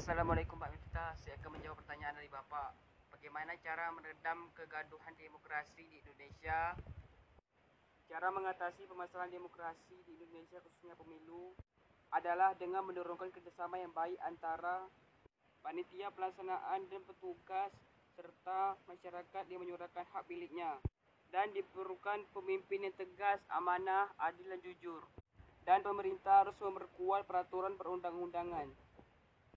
Assalamualaikum Pak Miftah. Saya akan menjawab pertanyaan dari Bapak. Bagaimana cara meredam kegaduhan demokrasi di Indonesia? Cara mengatasi permasalahan demokrasi di Indonesia khususnya pemilu adalah dengan mendorongkan kerjasama yang baik antara panitia pelaksanaan dan petugas serta masyarakat yang menyuarakan hak miliknya. Dan diperlukan pemimpin yang tegas, amanah, adil dan jujur. Dan pemerintah harus memperkuat peraturan perundang-undangan.